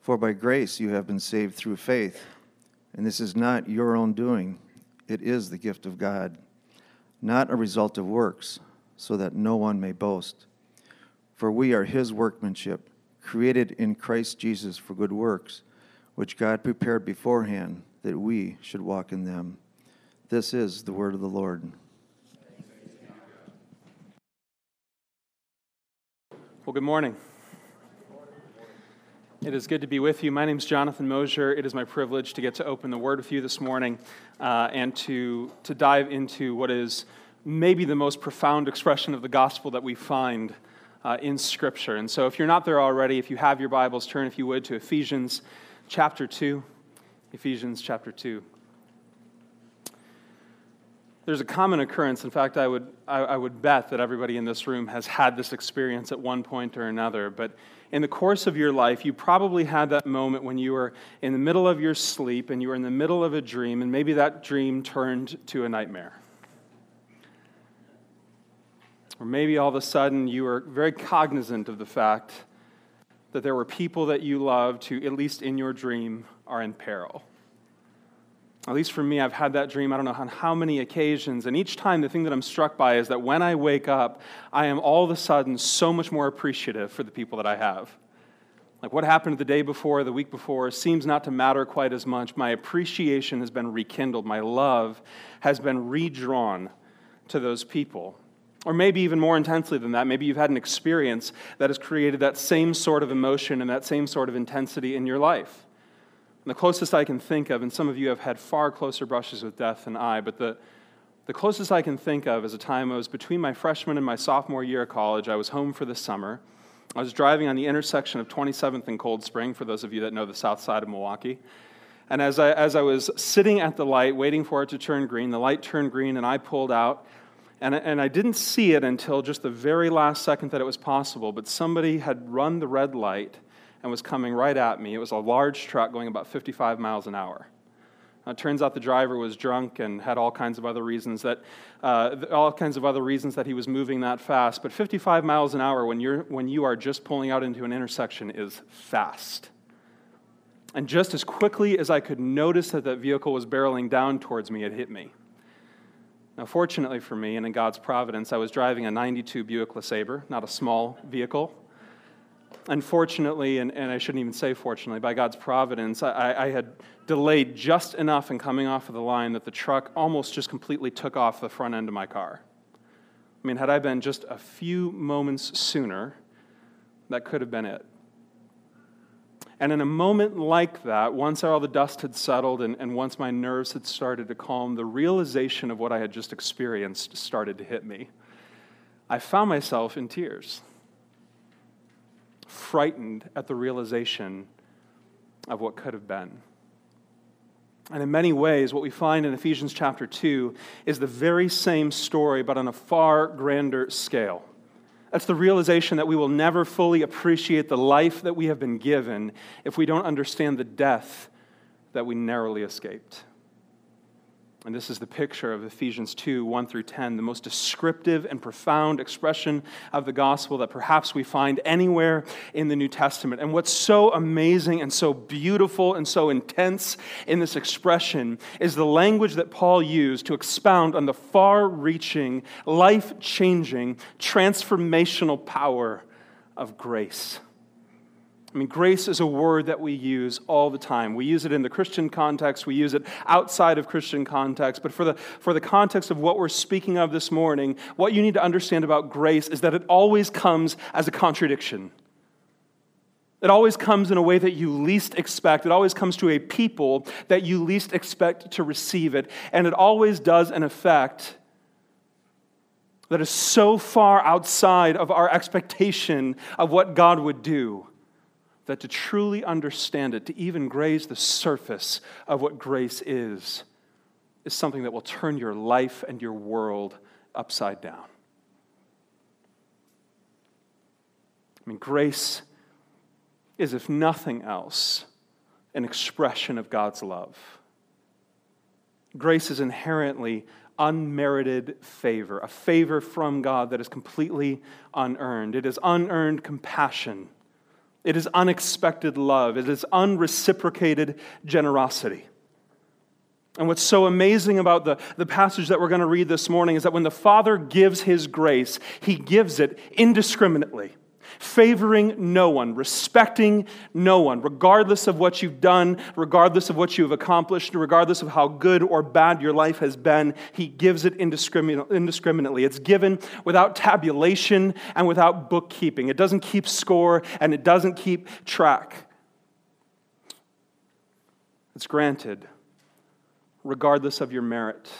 For by grace you have been saved through faith, and this is not your own doing, it is the gift of God, not a result of works, so that no one may boast. For we are his workmanship, created in Christ Jesus for good works, which God prepared beforehand that we should walk in them. This is the word of the Lord. Well, good morning. It is good to be with you. My name is Jonathan Mosier. It is my privilege to get to open the Word with you this morning uh, and to, to dive into what is maybe the most profound expression of the gospel that we find uh, in Scripture. And so, if you're not there already, if you have your Bibles, turn, if you would, to Ephesians chapter 2. Ephesians chapter 2 there's a common occurrence. In fact, I would, I, I, would bet that everybody in this room has had this experience at one point or another. But in the course of your life, you probably had that moment when you were in the middle of your sleep and you were in the middle of a dream, and maybe that dream turned to a nightmare. Or maybe all of a sudden you were very cognizant of the fact that there were people that you loved who, at least in your dream, are in peril. At least for me, I've had that dream, I don't know on how many occasions. And each time, the thing that I'm struck by is that when I wake up, I am all of a sudden so much more appreciative for the people that I have. Like what happened the day before, the week before, seems not to matter quite as much. My appreciation has been rekindled, my love has been redrawn to those people. Or maybe even more intensely than that, maybe you've had an experience that has created that same sort of emotion and that same sort of intensity in your life. And the closest I can think of, and some of you have had far closer brushes with death than I, but the, the closest I can think of is a time I was between my freshman and my sophomore year of college. I was home for the summer. I was driving on the intersection of 27th and Cold Spring, for those of you that know the south side of Milwaukee. And as I, as I was sitting at the light, waiting for it to turn green, the light turned green, and I pulled out. And, and I didn't see it until just the very last second that it was possible, but somebody had run the red light and was coming right at me. It was a large truck going about 55 miles an hour. Turns out the driver was drunk and had all kinds of other reasons that uh, all kinds of other reasons that he was moving that fast. But 55 miles an hour when you're when you are just pulling out into an intersection is fast. And just as quickly as I could notice that that vehicle was barreling down towards me, it hit me. Now, fortunately for me, and in God's providence, I was driving a 92 Buick LeSabre, not a small vehicle unfortunately, and, and I shouldn't even say fortunately, by God's providence, I, I had delayed just enough in coming off of the line that the truck almost just completely took off the front end of my car. I mean, had I been just a few moments sooner, that could have been it. And in a moment like that, once all the dust had settled and, and once my nerves had started to calm, the realization of what I had just experienced started to hit me. I found myself in tears frightened at the realization of what could have been. And in many ways, what we find in Ephesians chapter 2 is the very same story, but on a far grander scale. That's the realization that we will never fully appreciate the life that we have been given if we don't understand the death that we narrowly escaped. And this is the picture of Ephesians 2 1 through 10, the most descriptive and profound expression of the gospel that perhaps we find anywhere in the New Testament. And what's so amazing and so beautiful and so intense in this expression is the language that Paul used to expound on the far reaching, life changing, transformational power of grace. I mean, grace is a word that we use all the time. We use it in the Christian context, we use it outside of Christian context. But for the, for the context of what we're speaking of this morning, what you need to understand about grace is that it always comes as a contradiction. It always comes in a way that you least expect. It always comes to a people that you least expect to receive it. And it always does an effect that is so far outside of our expectation of what God would do that to truly understand it, to even graze the surface of what grace is, is something that will turn your life and your world upside down. I mean, grace is, if nothing else, an expression of God's love. Grace is inherently unmerited favor, a favor from God that is completely unearned. It is unearned compassion it is unexpected love. It is unreciprocated generosity. And what's so amazing about the, the passage that we're going to read this morning is that when the Father gives His grace, He gives it indiscriminately favoring no one, respecting no one, regardless of what you've done, regardless of what you've accomplished, regardless of how good or bad your life has been. He gives it indiscriminately. It's given without tabulation and without bookkeeping. It doesn't keep score and it doesn't keep track. It's granted regardless of your merit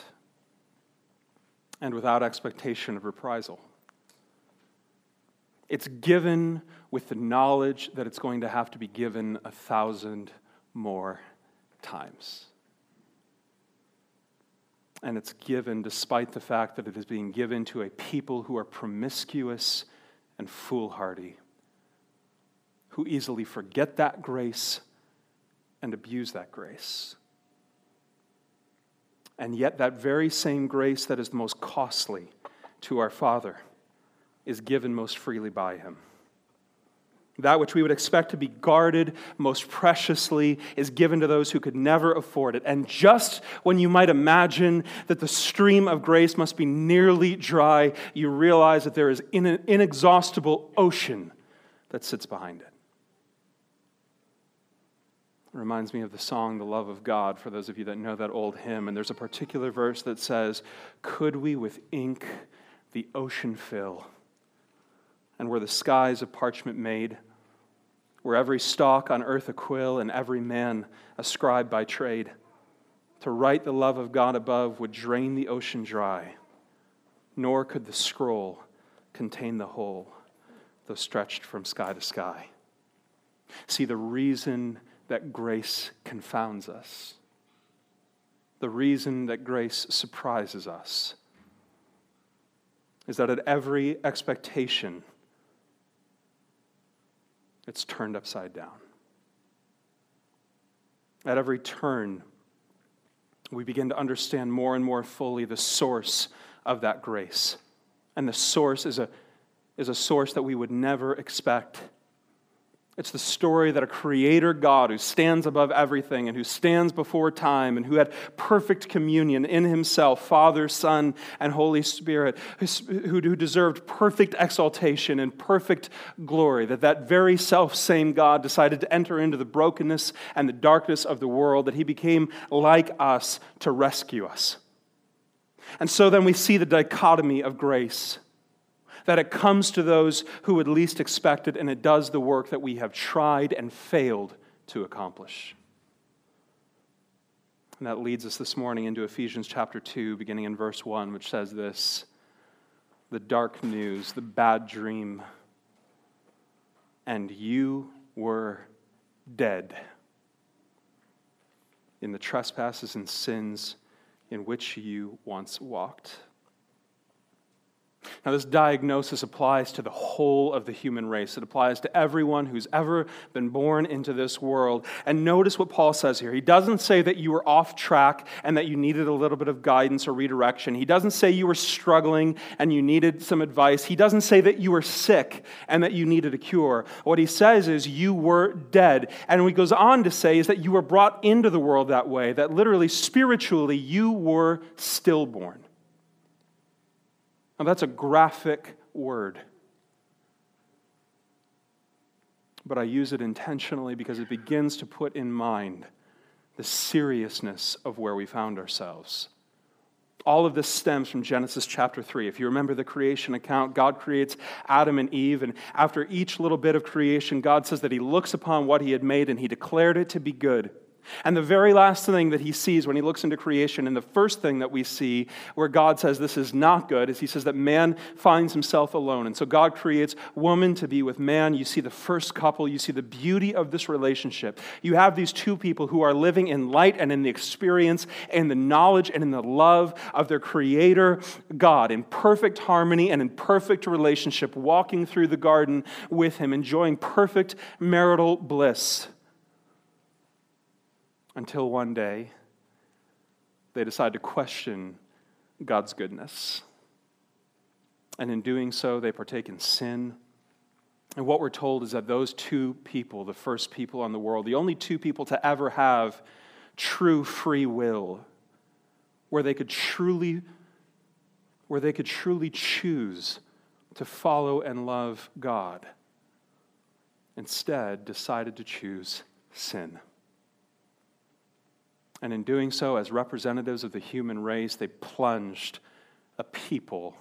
and without expectation of reprisal. It's given with the knowledge that it's going to have to be given a thousand more times. And it's given despite the fact that it is being given to a people who are promiscuous and foolhardy, who easily forget that grace and abuse that grace. And yet, that very same grace that is the most costly to our Father is given most freely by him. That which we would expect to be guarded most preciously is given to those who could never afford it. And just when you might imagine that the stream of grace must be nearly dry, you realize that there is an inexhaustible ocean that sits behind it. It reminds me of the song, The Love of God, for those of you that know that old hymn. And there's a particular verse that says, Could we with ink the ocean fill? And were the skies of parchment made, were every stalk on earth a quill, and every man a scribe by trade. To write the love of God above would drain the ocean dry, nor could the scroll contain the whole, though stretched from sky to sky. See, the reason that grace confounds us, the reason that grace surprises us, is that at every expectation, it's turned upside down. At every turn, we begin to understand more and more fully the source of that grace. And the source is a, is a source that we would never expect it's the story that a creator God who stands above everything and who stands before time and who had perfect communion in himself, Father, Son, and Holy Spirit, who, who deserved perfect exaltation and perfect glory, that that very self same God decided to enter into the brokenness and the darkness of the world, that he became like us to rescue us. And so then we see the dichotomy of grace that it comes to those who would least expect it, and it does the work that we have tried and failed to accomplish. And that leads us this morning into Ephesians chapter 2, beginning in verse 1, which says this The dark news, the bad dream, and you were dead in the trespasses and sins in which you once walked. Now, this diagnosis applies to the whole of the human race. It applies to everyone who's ever been born into this world. And notice what Paul says here. He doesn't say that you were off track and that you needed a little bit of guidance or redirection. He doesn't say you were struggling and you needed some advice. He doesn't say that you were sick and that you needed a cure. What he says is you were dead. And what he goes on to say is that you were brought into the world that way, that literally, spiritually, you were stillborn. Now, that's a graphic word. but I use it intentionally because it begins to put in mind the seriousness of where we found ourselves. All of this stems from Genesis chapter 3. If you remember the creation account, God creates Adam and Eve, and after each little bit of creation, God says that He looks upon what He had made and He declared it to be good. And the very last thing that he sees when he looks into creation, and the first thing that we see where God says this is not good, is he says that man finds himself alone. And so God creates woman to be with man. You see the first couple, you see the beauty of this relationship. You have these two people who are living in light and in the experience and the knowledge and in the love of their creator, God, in perfect harmony and in perfect relationship, walking through the garden with him, enjoying perfect marital bliss until one day they decide to question God's goodness. And in doing so, they partake in sin. And what we're told is that those two people, the first people on the world, the only two people to ever have true free will, where they could truly where they could truly choose to follow and love God, instead decided to choose sin. And in doing so, as representatives of the human race, they plunged a people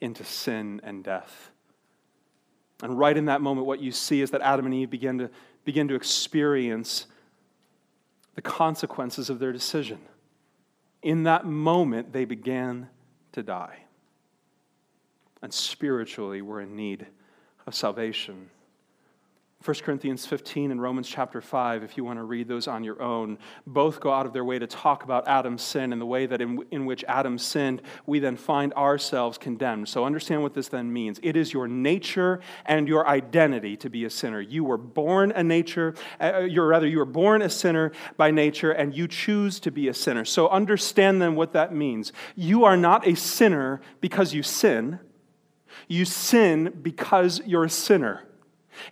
into sin and death. And right in that moment, what you see is that Adam and Eve begin to, begin to experience the consequences of their decision. In that moment, they began to die. And spiritually, we're in need of salvation. 1 Corinthians 15 and Romans chapter 5, if you want to read those on your own, both go out of their way to talk about Adam's sin and the way that in, in which Adam sinned, we then find ourselves condemned. So understand what this then means. It is your nature and your identity to be a sinner. You were born a nature, uh, you're rather, you were born a sinner by nature, and you choose to be a sinner. So understand then what that means. You are not a sinner because you sin, you sin because you're a sinner.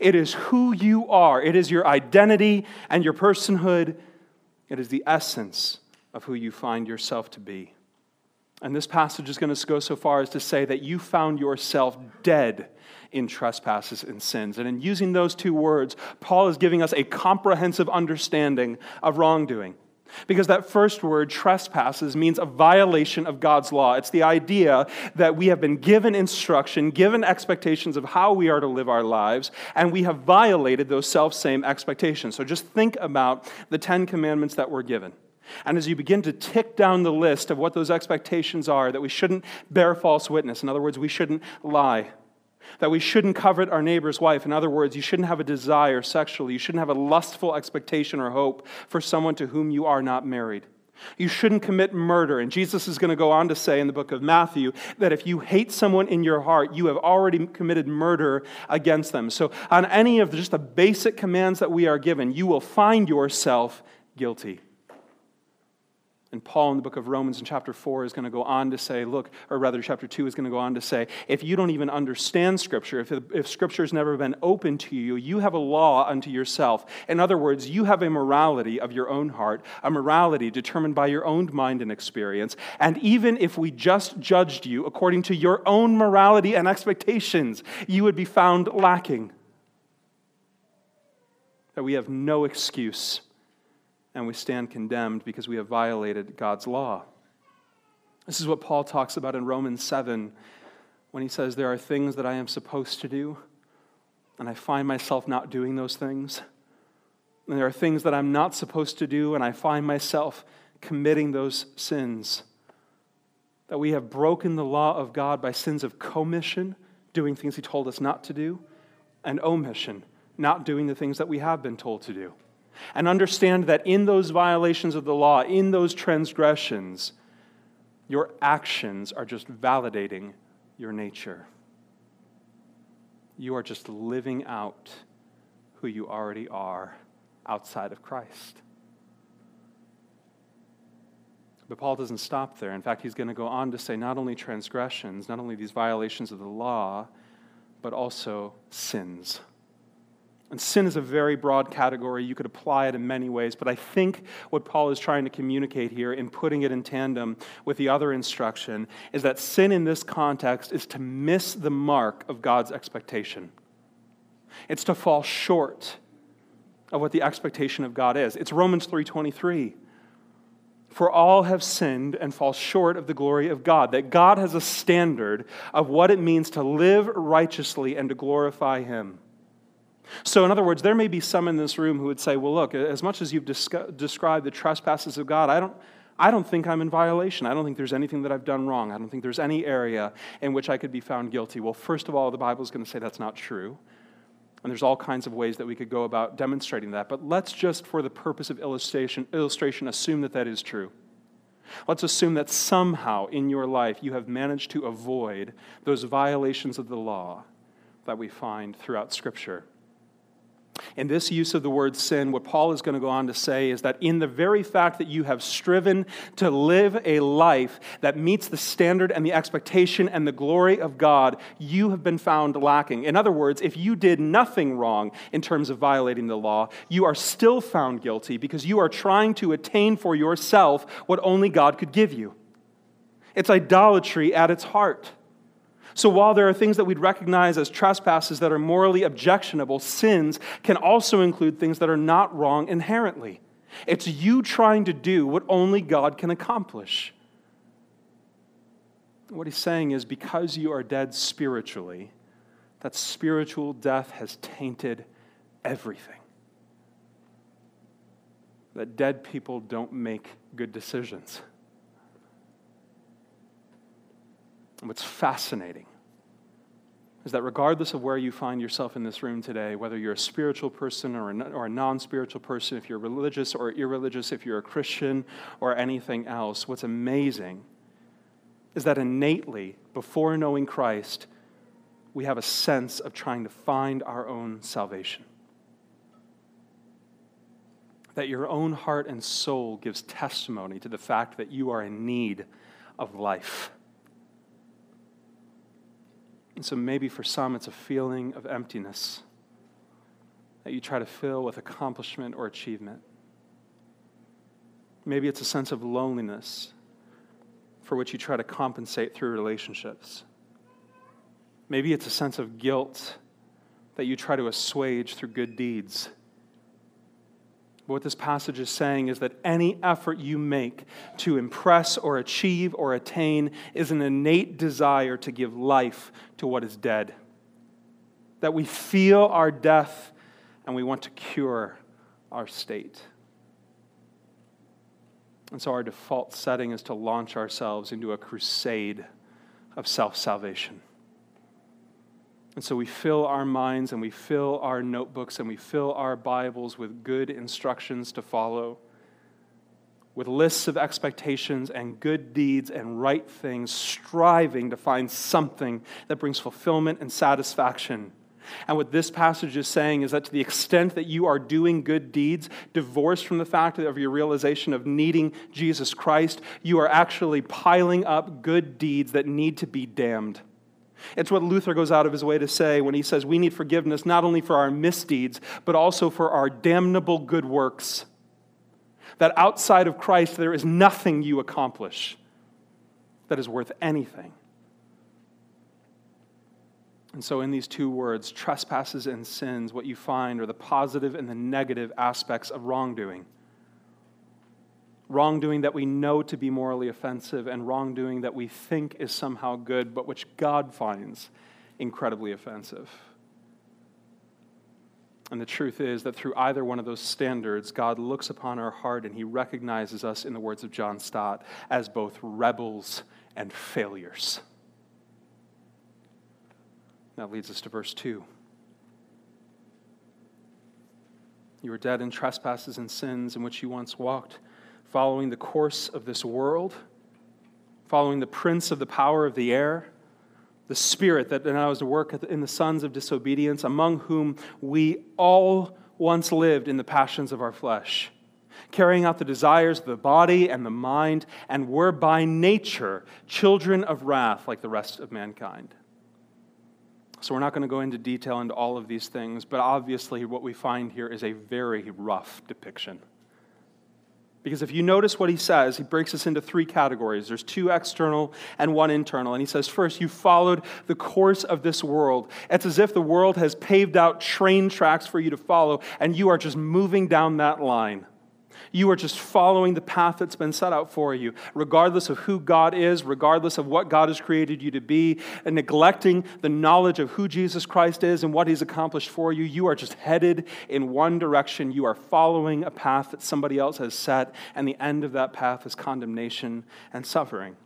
It is who you are, it is your identity and your personhood. It is the essence of who you find yourself to be. And this passage is going to go so far as to say that you found yourself dead in trespasses and sins. And in using those two words, Paul is giving us a comprehensive understanding of wrongdoing. Because that first word, trespasses, means a violation of God's law. It's the idea that we have been given instruction, given expectations of how we are to live our lives, and we have violated those self same expectations. So just think about the Ten Commandments that were given. And as you begin to tick down the list of what those expectations are, that we shouldn't bear false witness, in other words, we shouldn't lie, that we shouldn't covet our neighbor's wife. In other words, you shouldn't have a desire sexually. You shouldn't have a lustful expectation or hope for someone to whom you are not married. You shouldn't commit murder. And Jesus is going to go on to say in the book of Matthew that if you hate someone in your heart, you have already committed murder against them. So, on any of just the basic commands that we are given, you will find yourself guilty. And Paul in the book of Romans in chapter 4 is going to go on to say, look, or rather, chapter 2 is going to go on to say, if you don't even understand Scripture, if, if Scripture has never been open to you, you have a law unto yourself. In other words, you have a morality of your own heart, a morality determined by your own mind and experience. And even if we just judged you according to your own morality and expectations, you would be found lacking. That we have no excuse and we stand condemned because we have violated God's law. This is what Paul talks about in Romans 7 when he says, There are things that I am supposed to do, and I find myself not doing those things. And there are things that I'm not supposed to do, and I find myself committing those sins. That we have broken the law of God by sins of commission, doing things He told us not to do, and omission, not doing the things that we have been told to do. And understand that in those violations of the law, in those transgressions, your actions are just validating your nature. You are just living out who you already are outside of Christ. But Paul doesn't stop there. In fact, he's going to go on to say not only transgressions, not only these violations of the law, but also sins. And sin is a very broad category. You could apply it in many ways, but I think what Paul is trying to communicate here in putting it in tandem with the other instruction is that sin in this context is to miss the mark of God's expectation. It's to fall short of what the expectation of God is. It's Romans 3:23. For all have sinned and fall short of the glory of God. That God has a standard of what it means to live righteously and to glorify Him. So, in other words, there may be some in this room who would say, Well, look, as much as you've described the trespasses of God, I don't, I don't think I'm in violation. I don't think there's anything that I've done wrong. I don't think there's any area in which I could be found guilty. Well, first of all, the Bible is going to say that's not true. And there's all kinds of ways that we could go about demonstrating that. But let's just, for the purpose of illustration, illustration assume that that is true. Let's assume that somehow in your life you have managed to avoid those violations of the law that we find throughout Scripture. In this use of the word sin, what Paul is going to go on to say is that in the very fact that you have striven to live a life that meets the standard and the expectation and the glory of God, you have been found lacking. In other words, if you did nothing wrong in terms of violating the law, you are still found guilty because you are trying to attain for yourself what only God could give you. It's idolatry at its heart. So while there are things that we'd recognize as trespasses that are morally objectionable, sins can also include things that are not wrong inherently. It's you trying to do what only God can accomplish. What he's saying is because you are dead spiritually, that spiritual death has tainted everything. That dead people don't make good decisions. What's fascinating is that regardless of where you find yourself in this room today, whether you're a spiritual person or a, or a non spiritual person, if you're religious or irreligious, if you're a Christian or anything else, what's amazing is that innately, before knowing Christ, we have a sense of trying to find our own salvation. That your own heart and soul gives testimony to the fact that you are in need of life and so maybe for some, it's a feeling of emptiness that you try to fill with accomplishment or achievement. Maybe it's a sense of loneliness for which you try to compensate through relationships. Maybe it's a sense of guilt that you try to assuage through good deeds. But what this passage is saying is that any effort you make to impress or achieve or attain is an innate desire to give life to what is dead. That we feel our death and we want to cure our state. And so our default setting is to launch ourselves into a crusade of self salvation. And so we fill our minds and we fill our notebooks and we fill our Bibles with good instructions to follow, with lists of expectations and good deeds and right things, striving to find something that brings fulfillment and satisfaction. And what this passage is saying is that to the extent that you are doing good deeds, divorced from the fact of your realization of needing Jesus Christ, you are actually piling up good deeds that need to be damned. It's what Luther goes out of his way to say when he says we need forgiveness not only for our misdeeds, but also for our damnable good works. That outside of Christ, there is nothing you accomplish that is worth anything. And so, in these two words, trespasses and sins, what you find are the positive and the negative aspects of wrongdoing wrongdoing that we know to be morally offensive, and wrongdoing that we think is somehow good, but which God finds incredibly offensive. And the truth is that through either one of those standards, God looks upon our heart and he recognizes us, in the words of John Stott, as both rebels and failures. That leads us to verse 2. You were dead in trespasses and sins in which you once walked following the course of this world, following the prince of the power of the air, the spirit that now is to work in the sons of disobedience, among whom we all once lived in the passions of our flesh, carrying out the desires of the body and the mind, and were by nature children of wrath like the rest of mankind. So, we're not going to go into detail into all of these things, but obviously, what we find here is a very rough depiction Because if you notice what he says, he breaks us into three categories. There's two external and one internal. And he says, first, you followed the course of this world. It's as if the world has paved out train tracks for you to follow, and you are just moving down that line. You are just following the path that's been set out for you, regardless of who God is, regardless of what God has created you to be, and neglecting the knowledge of who Jesus Christ is and what he's accomplished for you. You are just headed in one direction. You are following a path that somebody else has set, and the end of that path is condemnation and suffering.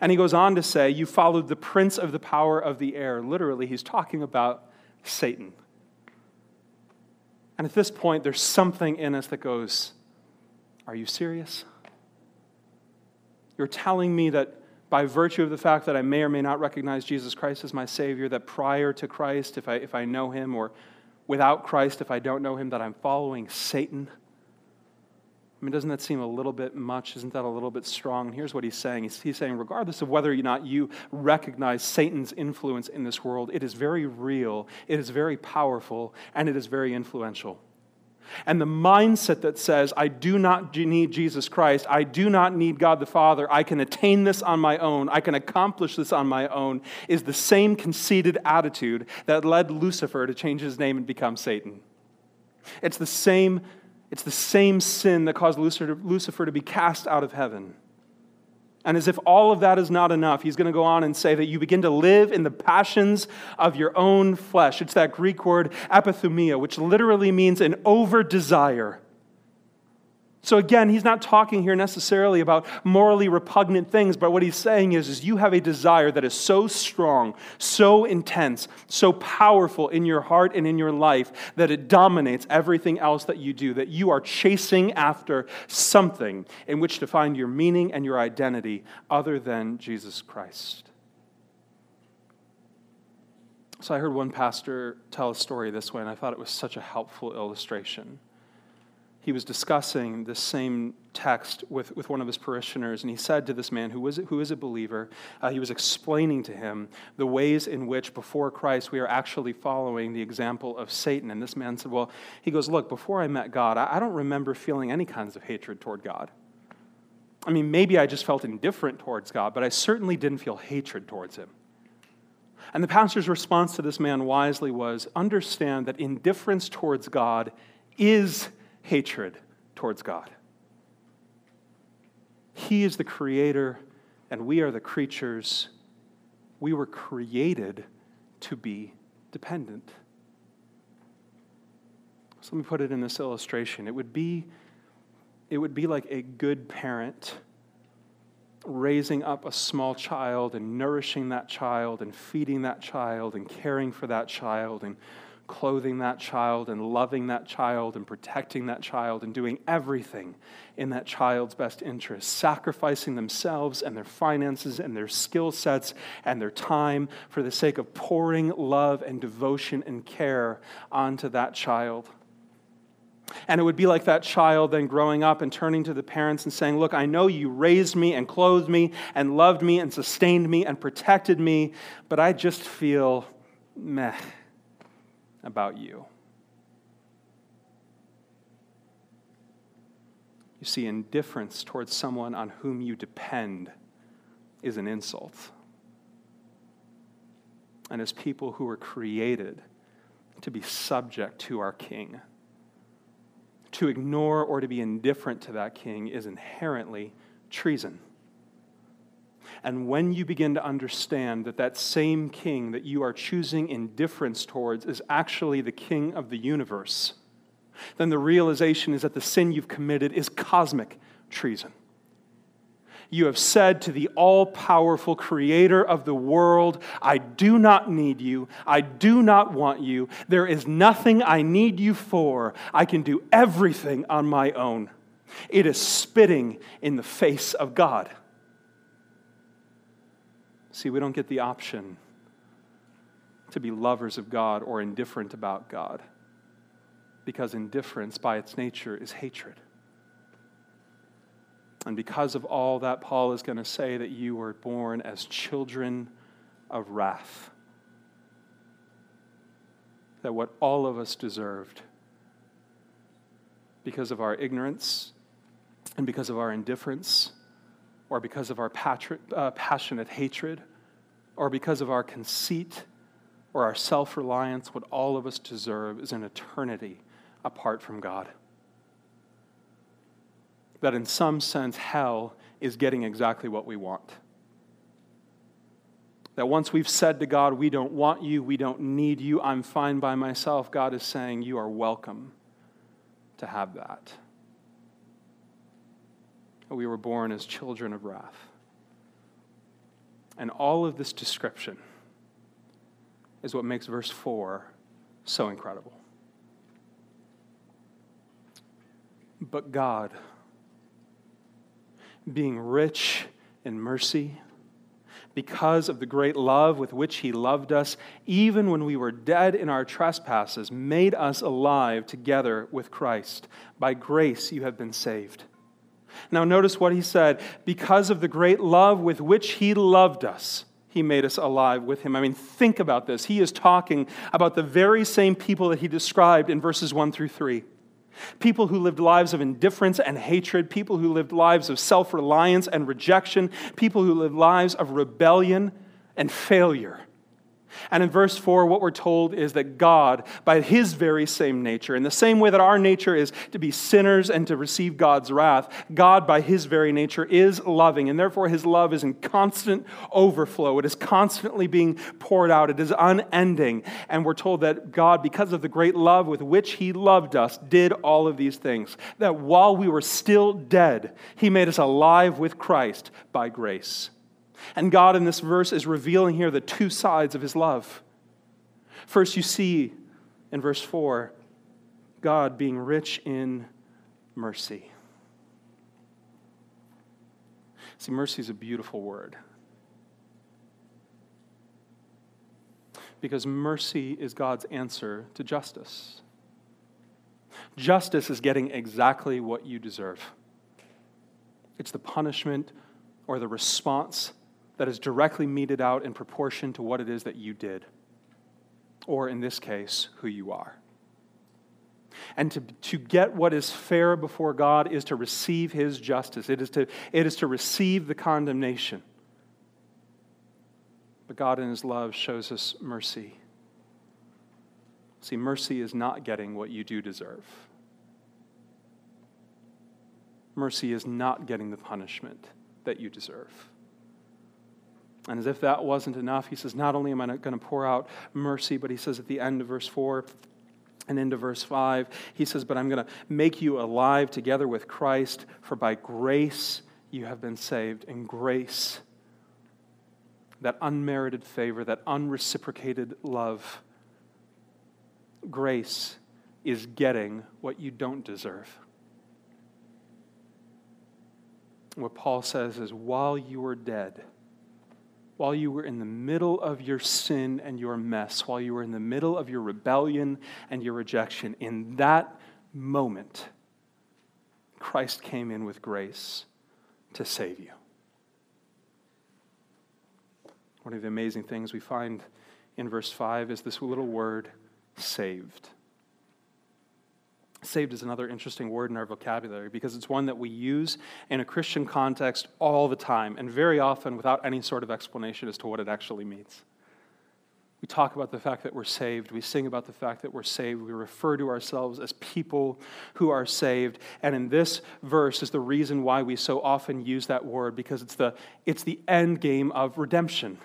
And he goes on to say, You followed the prince of the power of the air. Literally, he's talking about Satan. And at this point, there's something in us that goes, Are you serious? You're telling me that by virtue of the fact that I may or may not recognize Jesus Christ as my Savior, that prior to Christ, if I, if I know Him, or without Christ, if I don't know Him, that I'm following Satan? I mean, doesn't that seem a little bit much? Isn't that a little bit strong? Here's what he's saying he's, he's, saying, regardless of whether or not you recognize Satan's influence in this world, it is very real, it is very powerful, and it is very influential. And the mindset that says, I do not need Jesus Christ, I do not need God the Father, I can attain this on my own, I can accomplish this on my own, is the same conceited attitude that led Lucifer to change his name and become Satan. It's the same it's the same sin that caused Lucifer to be cast out of heaven. And as if all of that is not enough, he's going to go on and say that you begin to live in the passions of your own flesh. It's that Greek word epithumia, which literally means an over desire. So again, he's not talking here necessarily about morally repugnant things, but what he's saying is, is you have a desire that is so strong, so intense, so powerful in your heart and in your life that it dominates everything else that you do, that you are chasing after something in which to find your meaning and your identity other than Jesus Christ. So I heard one pastor tell a story this way, and I thought it was such a helpful illustration he was discussing this same text with, with one of his parishioners, and he said to this man who, was, who is a believer, uh, he was explaining to him the ways in which before Christ we are actually following the example of Satan. And this man said, Well, he goes, Look, before I met God, I, I don't remember feeling any kinds of hatred toward God. I mean, maybe I just felt indifferent towards God, but I certainly didn't feel hatred towards him. And the pastor's response to this man wisely was understand that indifference towards God is hatred towards God. He is the creator, and we are the creatures. We were created to be dependent. So let me put it in this illustration. It would be, it would be like a good parent raising up a small child and nourishing that child and feeding that child and caring for that child and clothing that child and loving that child and protecting that child and doing everything in that child's best interest, sacrificing themselves and their finances and their skill sets and their time for the sake of pouring love and devotion and care onto that child. And it would be like that child then growing up and turning to the parents and saying, Look, I know you raised me and clothed me and loved me and sustained me and protected me, but I just feel meh about you. You see, indifference towards someone on whom you depend is an insult. And as people who were created to be subject to our King, to ignore or to be indifferent to that King is inherently treason. And when you begin to understand that that same king that you are choosing indifference towards is actually the king of the universe, then the realization is that the sin you've committed is cosmic treason. You have said to the all powerful creator of the world, I do not need you. I do not want you. There is nothing I need you for. I can do everything on my own. It is spitting in the face of God. See, we don't get the option to be lovers of God or indifferent about God because indifference by its nature is hatred. And because of all that, Paul is going to say that you were born as children of wrath. That what all of us deserved, because of our ignorance and because of our indifference, or because of our patri- uh, passionate hatred, or because of our conceit or our self reliance, what all of us deserve is an eternity apart from God. That in some sense, hell is getting exactly what we want. That once we've said to God, we don't want you, we don't need you, I'm fine by myself, God is saying, you are welcome to have that. We were born as children of wrath. And all of this description is what makes verse 4 so incredible. But God, being rich in mercy, because of the great love with which He loved us, even when we were dead in our trespasses, made us alive together with Christ. By grace you have been saved. Now, notice what He said because of the great love with which He loved us. He made us alive with him. I mean, think about this. He is talking about the very same people that he described in verses 1 through 3. People who lived lives of indifference and hatred, people who lived lives of self reliance and rejection, people who lived lives of rebellion and failure. And in verse 4, what we're told is that God, by his very same nature, in the same way that our nature is to be sinners and to receive God's wrath, God, by his very nature, is loving. And therefore, his love is in constant overflow. It is constantly being poured out, it is unending. And we're told that God, because of the great love with which he loved us, did all of these things. That while we were still dead, he made us alive with Christ by grace. And God in this verse is revealing here the two sides of his love. First, you see in verse 4 God being rich in mercy. See, mercy is a beautiful word. Because mercy is God's answer to justice. Justice is getting exactly what you deserve. It's the punishment or the response that is directly meted out in proportion to what it is that you did, or in this case, who you are. And to, to get what is fair before God is to receive His justice, it is to, it is to receive the condemnation. But God, in His love, shows us mercy. See, mercy is not getting what you do deserve. Mercy is not getting the punishment that you deserve. And as if that wasn't enough, he says, Not only am I not going to pour out mercy, but he says at the end of verse 4 and into verse 5, he says, But I'm going to make you alive together with Christ, for by grace you have been saved. And grace, that unmerited favor, that unreciprocated love, grace is getting what you don't deserve. What Paul says is, while you were dead, while you were in the middle of your sin and your mess, while you were in the middle of your rebellion and your rejection, in that moment, Christ came in with grace to save you. One of the amazing things we find in verse 5 is this little word, saved. Saved is another interesting word in our vocabulary because it's one that we use in a Christian context all the time and very often without any sort of explanation as to what it actually means. We talk about the fact that we're saved. We sing about the fact that we're saved. We refer to ourselves as people who are saved. And in this verse is the reason why we so often use that word because it's the, it's the end game of redemption.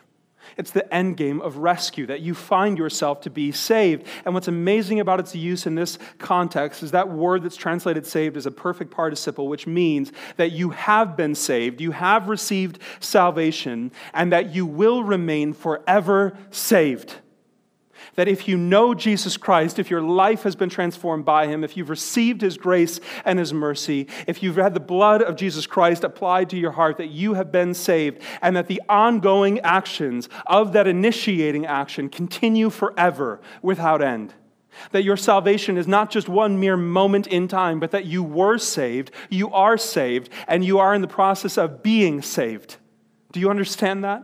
It's the end game of rescue, that you find yourself to be saved. And what's amazing about its use in this context is that word that's translated saved is a perfect participle, which means that you have been saved, you have received salvation, and that you will remain forever saved that if you know Jesus Christ, if your life has been transformed by him, if you've received his grace and his mercy, if you've had the blood of Jesus Christ applied to your heart, that you have been saved, and that the ongoing actions of that initiating action continue forever without end. That your salvation is not just one mere moment in time, but that you were saved, you are saved, and you are in the process of being saved. Do you understand that?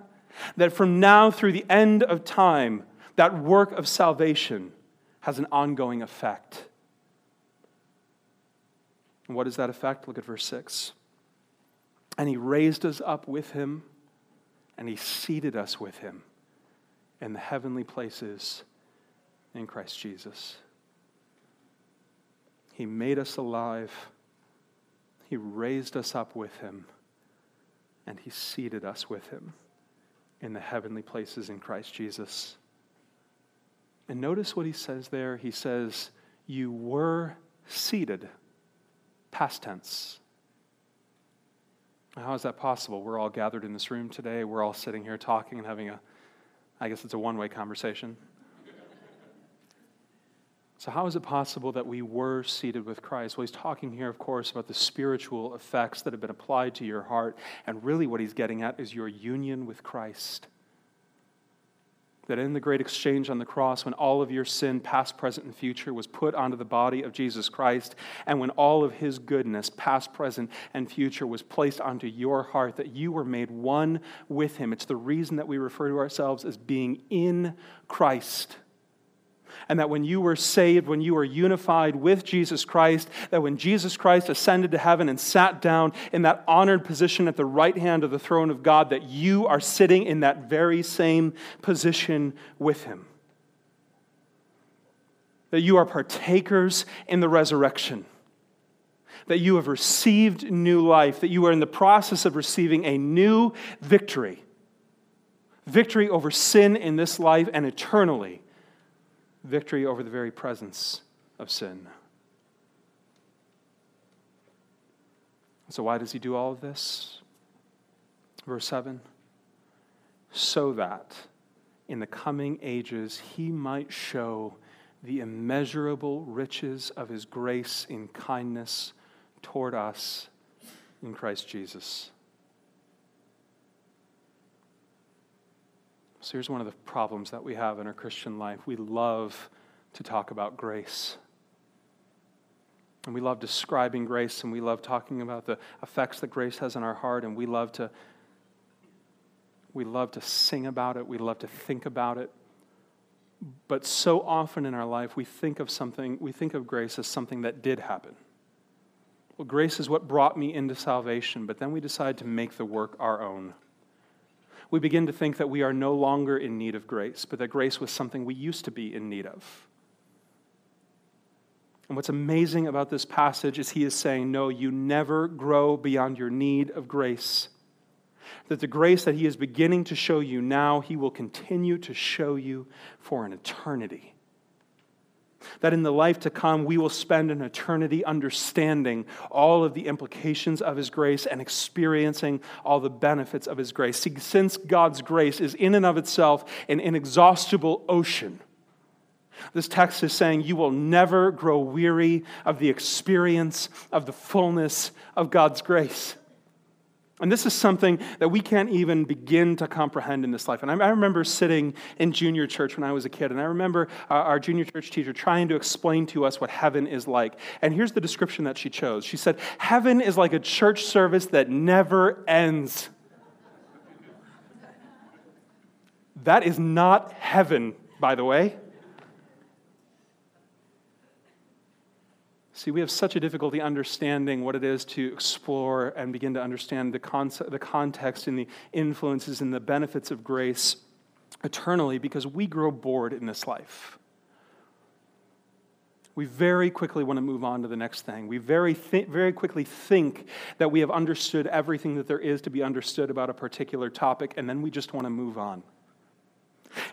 That from now through the end of time, that work of salvation has an ongoing effect. And what is that effect? Look at verse 6. And he raised us up with him, and he seated us with him in the heavenly places in Christ Jesus. He made us alive, he raised us up with him, and he seated us with him in the heavenly places in Christ Jesus. And notice what he says there. He says, You were seated, past tense. How is that possible? We're all gathered in this room today. We're all sitting here talking and having a, I guess it's a one way conversation. So, how is it possible that we were seated with Christ? Well, he's talking here, of course, about the spiritual effects that have been applied to your heart. And really, what he's getting at is your union with Christ that in the great exchange on the cross, when all of your sin, past, present, and future, was put onto the body of Jesus Christ, and when all of his goodness, past, present, and future, was placed onto your heart, that you were made one with him. It's the reason that we refer to ourselves as being in Christ and that when you were saved, when you were unified with Jesus Christ, that when Jesus Christ ascended to heaven and sat down in that honored position at the right hand of the throne of God, that you are sitting in that very same position with him. That you are partakers in the resurrection. That you have received new life, that you are in the process of receiving a new victory. Victory over sin in this life and eternally victory over the very presence of sin. So, why does he do all of this? Verse 7 so that in the coming ages he might show the immeasurable riches of his grace in kindness toward us in Christ Jesus. So here's one of the problems that we have in our Christian life. We love to talk about grace. And we love describing grace, and we love talking about the effects that grace has on our heart, and we love to we love to sing about it, we love to think about it. But so often in our life, we think of something, we think of grace as something that did happen. Well, grace is what brought me into salvation, but then we decide to make the work our own we begin to think that we are no longer in need of grace, but that grace was something we used to be in need of. And what's amazing about this passage is he is saying, No, you never grow beyond your need of grace. That the grace that he is beginning to show you now, he will continue to show you for an eternity that in the life to come we will spend an eternity understanding all of the implications of His grace and experiencing all the benefits of His grace. See, since God's grace is in and of itself an inexhaustible ocean, this text is saying you will never grow weary of the experience of the fullness of God's grace. And this is something that we can't even begin to comprehend in this life. And I, I remember sitting in junior church when I was a kid, and I remember our, our junior church teacher trying to explain to us what heaven is like. And here's the description that she chose She said, Heaven is like a church service that never ends. That is not heaven, by the way. See, we have such a difficulty understanding what it is to explore and begin to understand the, concept, the context and the influences and the benefits of grace eternally because we grow bored in this life. We very quickly want to move on to the next thing. We very, th- very quickly think that we have understood everything that there is to be understood about a particular topic, and then we just want to move on.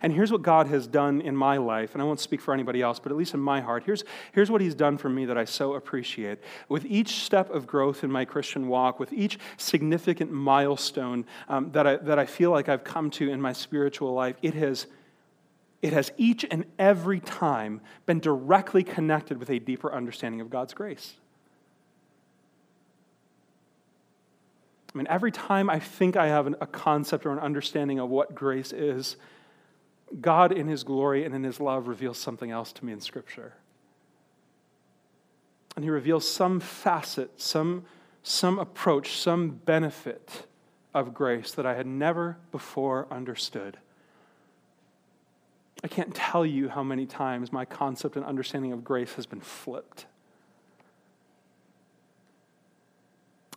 And here's what God has done in my life, and I won't speak for anybody else, but at least in my heart, here's, here's what He's done for me that I so appreciate. With each step of growth in my Christian walk, with each significant milestone um, that, I, that I feel like I've come to in my spiritual life, it has, it has each and every time been directly connected with a deeper understanding of God's grace. I mean, every time I think I have a concept or an understanding of what grace is, God, in His glory and in His love, reveals something else to me in Scripture. And He reveals some facet, some, some approach, some benefit of grace that I had never before understood. I can't tell you how many times my concept and understanding of grace has been flipped.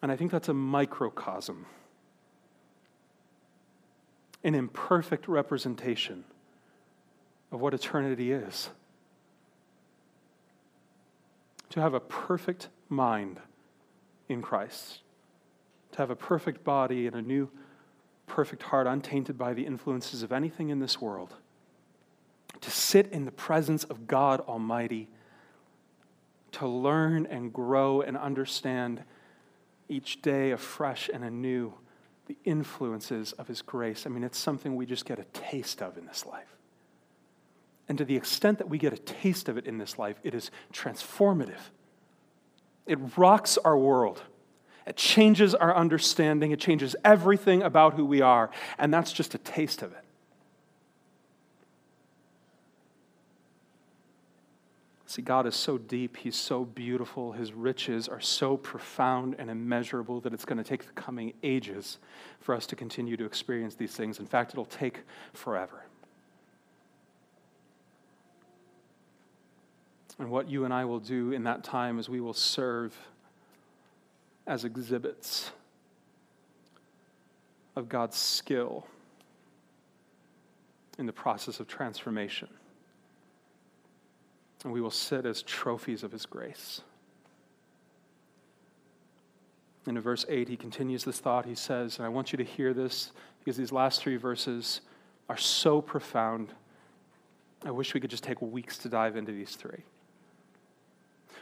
And I think that's a microcosm, an imperfect representation of what eternity is. To have a perfect mind in Christ, to have a perfect body and a new perfect heart, untainted by the influences of anything in this world, to sit in the presence of God Almighty, to learn and grow and understand each day afresh and anew the influences of His grace. I mean, it's something we just get a taste of in this life. And to the extent that we get a taste of it in this life, it is transformative. It rocks our world. It changes our understanding. It changes everything about who we are. And that's just a taste of it. See, God is so deep, He's so beautiful, His riches are so profound and immeasurable that it's going to take the coming ages for us to continue to experience these things. In fact, it'll take forever. And what you and I will do in that time is we will serve as exhibits of God's skill in the process of transformation. And we will sit as trophies of his grace. And in verse 8, he continues this thought. He says, and I want you to hear this because these last three verses are so profound. I wish we could just take weeks to dive into these three.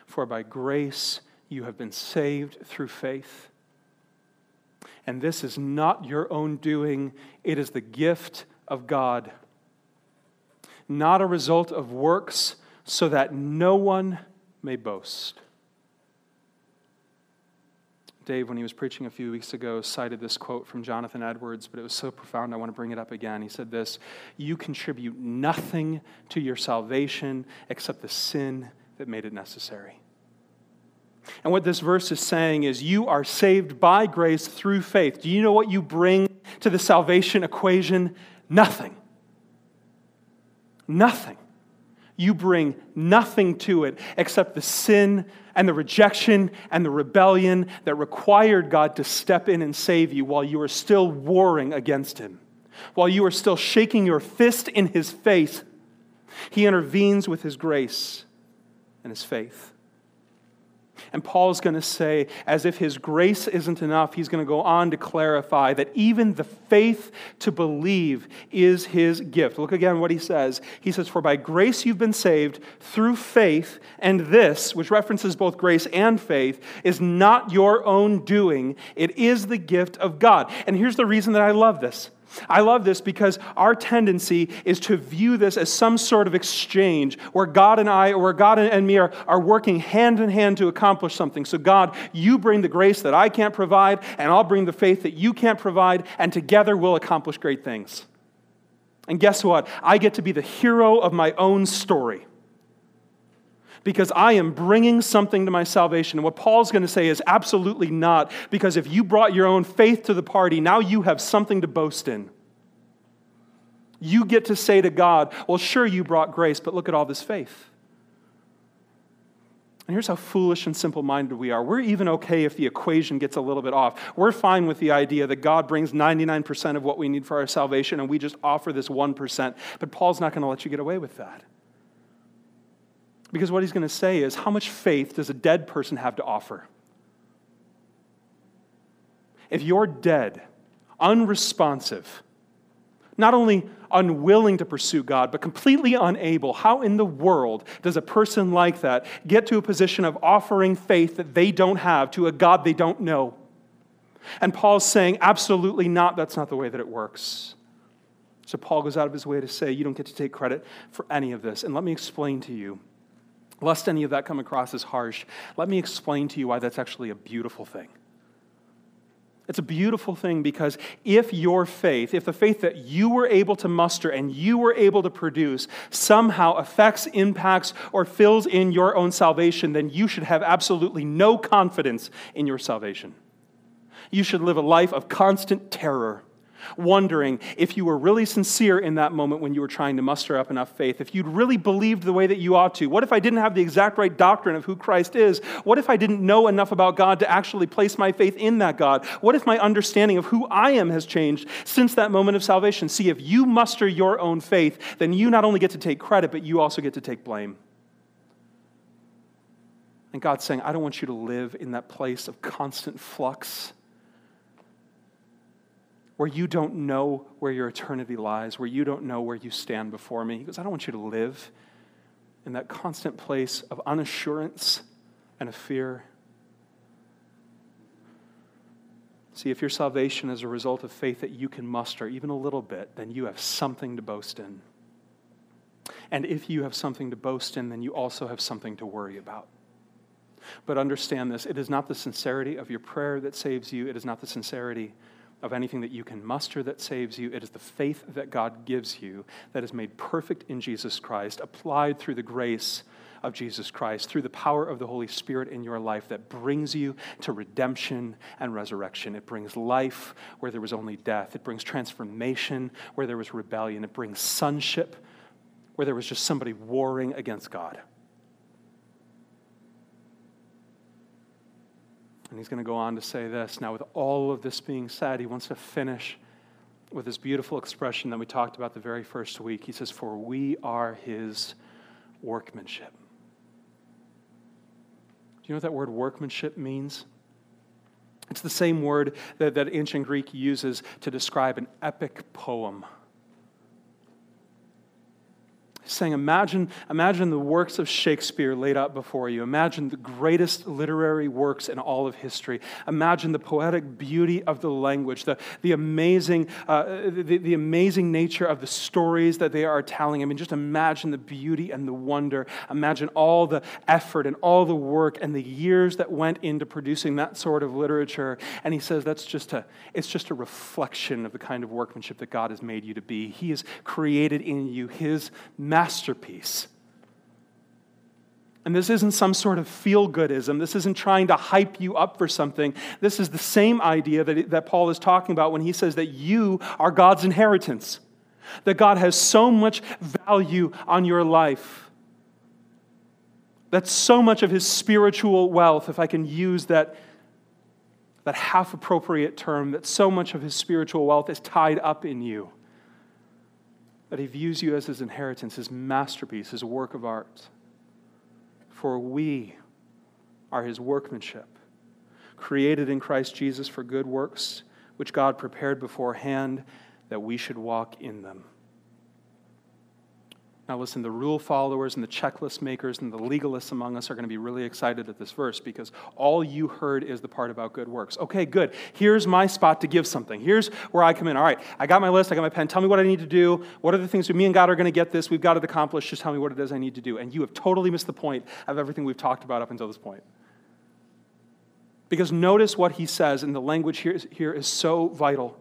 For by grace you have been saved through faith. And this is not your own doing, it is the gift of God, not a result of works, so that no one may boast. Dave, when he was preaching a few weeks ago, cited this quote from Jonathan Edwards, but it was so profound, I want to bring it up again. He said this You contribute nothing to your salvation except the sin that made it necessary. And what this verse is saying is, you are saved by grace through faith. Do you know what you bring to the salvation equation? Nothing. Nothing. You bring nothing to it except the sin and the rejection and the rebellion that required God to step in and save you while you were still warring against Him, while you are still shaking your fist in His face. He intervenes with His grace and His faith. And Paul's going to say, as if his grace isn't enough, he's going to go on to clarify that even the faith to believe is his gift. Look again what he says. He says, For by grace you've been saved through faith, and this, which references both grace and faith, is not your own doing, it is the gift of God. And here's the reason that I love this. I love this because our tendency is to view this as some sort of exchange where God and I, or where God and me are, are working hand in hand to accomplish something. So, God, you bring the grace that I can't provide, and I'll bring the faith that you can't provide, and together we'll accomplish great things. And guess what? I get to be the hero of my own story because I am bringing something to my salvation. And what Paul's going to say is absolutely not, because if you brought your own faith to the party, now you have something to boast in. You get to say to God, Well, sure, you brought grace, but look at all this faith. And here's how foolish and simple minded we are. We're even okay if the equation gets a little bit off. We're fine with the idea that God brings 99% of what we need for our salvation and we just offer this 1%. But Paul's not going to let you get away with that. Because what he's going to say is, how much faith does a dead person have to offer? If you're dead, unresponsive, not only unwilling to pursue God, but completely unable, how in the world does a person like that get to a position of offering faith that they don't have to a God they don't know? And Paul's saying, absolutely not, that's not the way that it works. So Paul goes out of his way to say, you don't get to take credit for any of this. And let me explain to you Lest any of that come across as harsh, let me explain to you why that's actually a beautiful thing. It's a beautiful thing because if your faith, if the faith that you were able to muster and you were able to produce somehow affects, impacts, or fills in your own salvation, then you should have absolutely no confidence in your salvation. You should live a life of constant terror wondering if you were really sincere in that moment when you were trying to muster up enough faith, if you'd really believed the way that you ought to. What if I didn't have the exact right doctrine of who Christ is? What if I didn't know enough about God to actually place my faith in that God? What if my understanding of who I am has changed since that moment of salvation? See, if you muster your own faith, then you not only get to take credit, but you also get to take blame. And God's saying, I don't want you to live in that place of constant flux where you don't know where your eternity lies, where you don't know where you stand before me. He goes, I don't want you to live in that constant place of unassurance and of fear. See, if your salvation is a result of faith that you can muster even a little bit, then you have something to boast in. And if you have something to boast in, then you also have something to worry about. But understand this it is not the sincerity of your prayer that saves you, it is not the sincerity of anything that you can muster that saves you. It is the faith that God gives you that is made perfect in Jesus Christ, applied through the grace of Jesus Christ, through the power of the Holy Spirit in your life that brings you to redemption and resurrection. It brings life where there was only death, it brings transformation where there was rebellion, it brings sonship where there was just somebody warring against God. And he's going to go on to say this. Now, with all of this being said, he wants to finish with this beautiful expression that we talked about the very first week. He says, For we are his workmanship. Do you know what that word workmanship means? It's the same word that, that ancient Greek uses to describe an epic poem saying, imagine, imagine the works of Shakespeare laid out before you. Imagine the greatest literary works in all of history. Imagine the poetic beauty of the language, the, the, amazing, uh, the, the amazing nature of the stories that they are telling. I mean, just imagine the beauty and the wonder. Imagine all the effort and all the work and the years that went into producing that sort of literature. And he says that's just a, it's just a reflection of the kind of workmanship that God has made you to be. He has created in you his masterpiece. And this isn't some sort of feel goodism. This isn't trying to hype you up for something. This is the same idea that, that Paul is talking about when he says that you are God's inheritance, that God has so much value on your life. That so much of his spiritual wealth, if I can use that, that half appropriate term, that so much of his spiritual wealth is tied up in you that he views you as his inheritance, his masterpiece, his work of art. For we are his workmanship, created in Christ Jesus for good works, which God prepared beforehand that we should walk in them. Now, listen, the rule followers and the checklist makers and the legalists among us are going to be really excited at this verse because all you heard is the part about good works. Okay, good. Here's my spot to give something. Here's where I come in. All right, I got my list, I got my pen. Tell me what I need to do. What are the things that me and God are going to get this? We've got it accomplished. Just tell me what it is I need to do. And you have totally missed the point of everything we've talked about up until this point. Because notice what he says, and the language here is, here is so vital.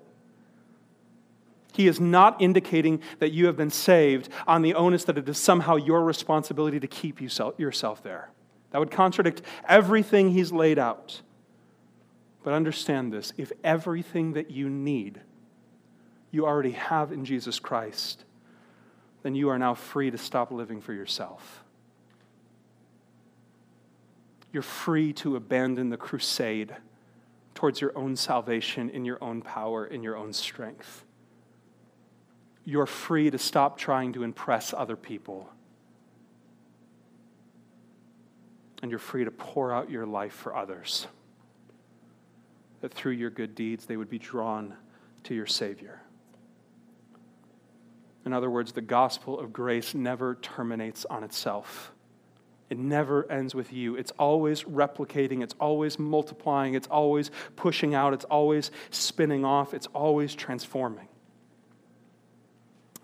He is not indicating that you have been saved on the onus that it is somehow your responsibility to keep yourself there. That would contradict everything he's laid out. But understand this if everything that you need you already have in Jesus Christ, then you are now free to stop living for yourself. You're free to abandon the crusade towards your own salvation in your own power, in your own strength you're free to stop trying to impress other people. And you're free to pour out your life for others. That through your good deeds, they would be drawn to your Savior. In other words, the gospel of grace never terminates on itself. It never ends with you. It's always replicating, it's always multiplying, it's always pushing out, it's always spinning off, it's always transforming.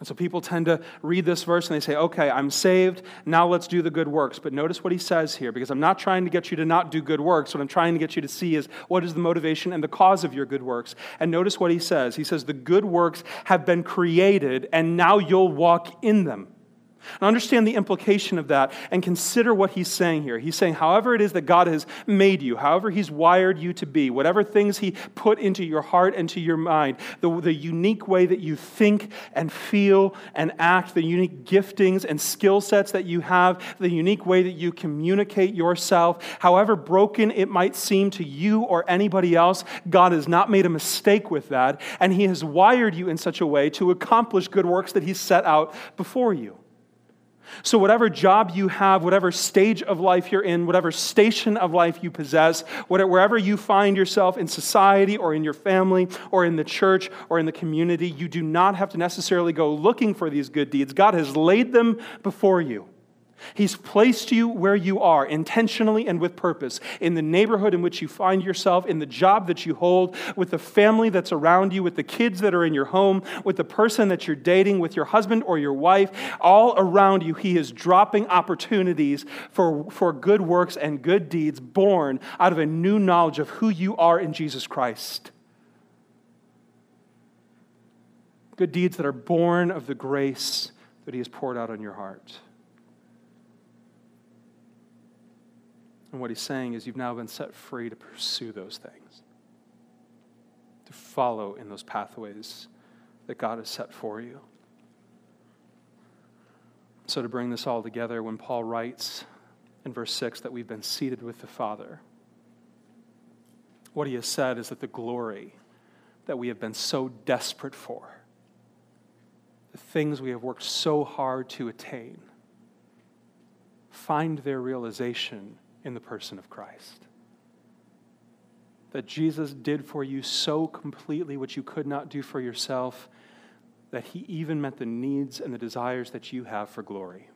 And so people tend to read this verse and they say, okay, I'm saved, now let's do the good works. But notice what he says here, because I'm not trying to get you to not do good works. What I'm trying to get you to see is what is the motivation and the cause of your good works. And notice what he says. He says, the good works have been created, and now you'll walk in them. And understand the implication of that and consider what he's saying here. He's saying, however, it is that God has made you, however, he's wired you to be, whatever things he put into your heart and to your mind, the, the unique way that you think and feel and act, the unique giftings and skill sets that you have, the unique way that you communicate yourself, however broken it might seem to you or anybody else, God has not made a mistake with that. And he has wired you in such a way to accomplish good works that he's set out before you. So, whatever job you have, whatever stage of life you're in, whatever station of life you possess, wherever you find yourself in society or in your family or in the church or in the community, you do not have to necessarily go looking for these good deeds. God has laid them before you. He's placed you where you are, intentionally and with purpose, in the neighborhood in which you find yourself, in the job that you hold, with the family that's around you, with the kids that are in your home, with the person that you're dating, with your husband or your wife. All around you, He is dropping opportunities for, for good works and good deeds born out of a new knowledge of who you are in Jesus Christ. Good deeds that are born of the grace that He has poured out on your heart. And what he's saying is, you've now been set free to pursue those things, to follow in those pathways that God has set for you. So, to bring this all together, when Paul writes in verse 6 that we've been seated with the Father, what he has said is that the glory that we have been so desperate for, the things we have worked so hard to attain, find their realization in the person of Christ. That Jesus did for you so completely what you could not do for yourself, that he even met the needs and the desires that you have for glory,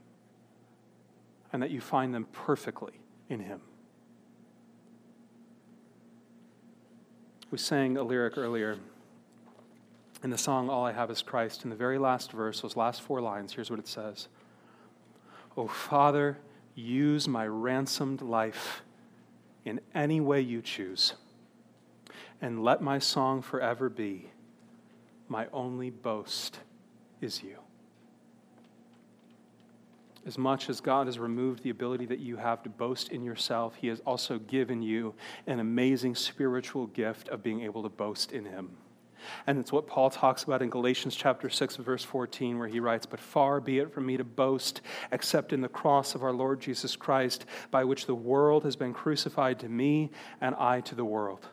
and that you find them perfectly in him. We sang a lyric earlier in the song All I Have Is Christ. In the very last verse, those last four lines, here's what it says Oh, Father, Use my ransomed life in any way you choose. And let my song forever be my only boast is you. As much as God has removed the ability that you have to boast in yourself, He has also given you an amazing spiritual gift of being able to boast in Him. And it's what Paul talks about in Galatians chapter 6, verse 14, where he writes, But far be it from me to boast except in the cross of our Lord Jesus Christ, by which the world has been crucified to me and I to the world.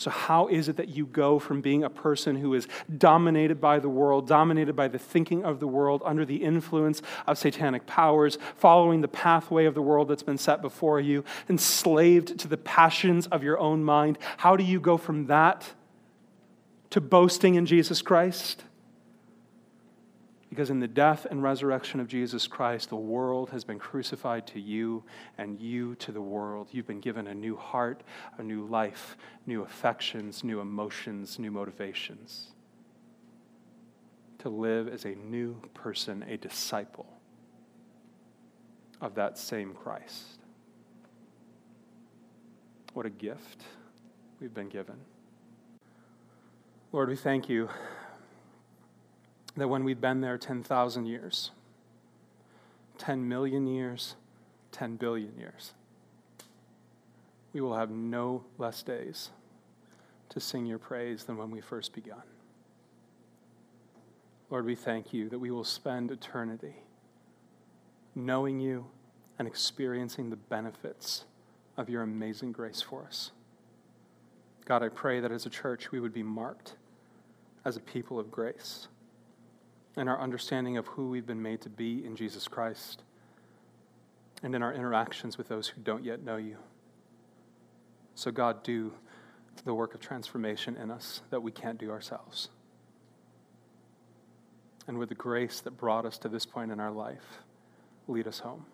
So, how is it that you go from being a person who is dominated by the world, dominated by the thinking of the world, under the influence of satanic powers, following the pathway of the world that's been set before you, enslaved to the passions of your own mind? How do you go from that to boasting in Jesus Christ? Because in the death and resurrection of Jesus Christ, the world has been crucified to you and you to the world. You've been given a new heart, a new life, new affections, new emotions, new motivations. To live as a new person, a disciple of that same Christ. What a gift we've been given. Lord, we thank you that when we've been there 10,000 years, 10 million years, 10 billion years, we will have no less days to sing your praise than when we first begun. Lord, we thank you that we will spend eternity knowing you and experiencing the benefits of your amazing grace for us. God, I pray that as a church we would be marked as a people of grace and our understanding of who we've been made to be in Jesus Christ and in our interactions with those who don't yet know you. So, God, do the work of transformation in us that we can't do ourselves. And with the grace that brought us to this point in our life, lead us home.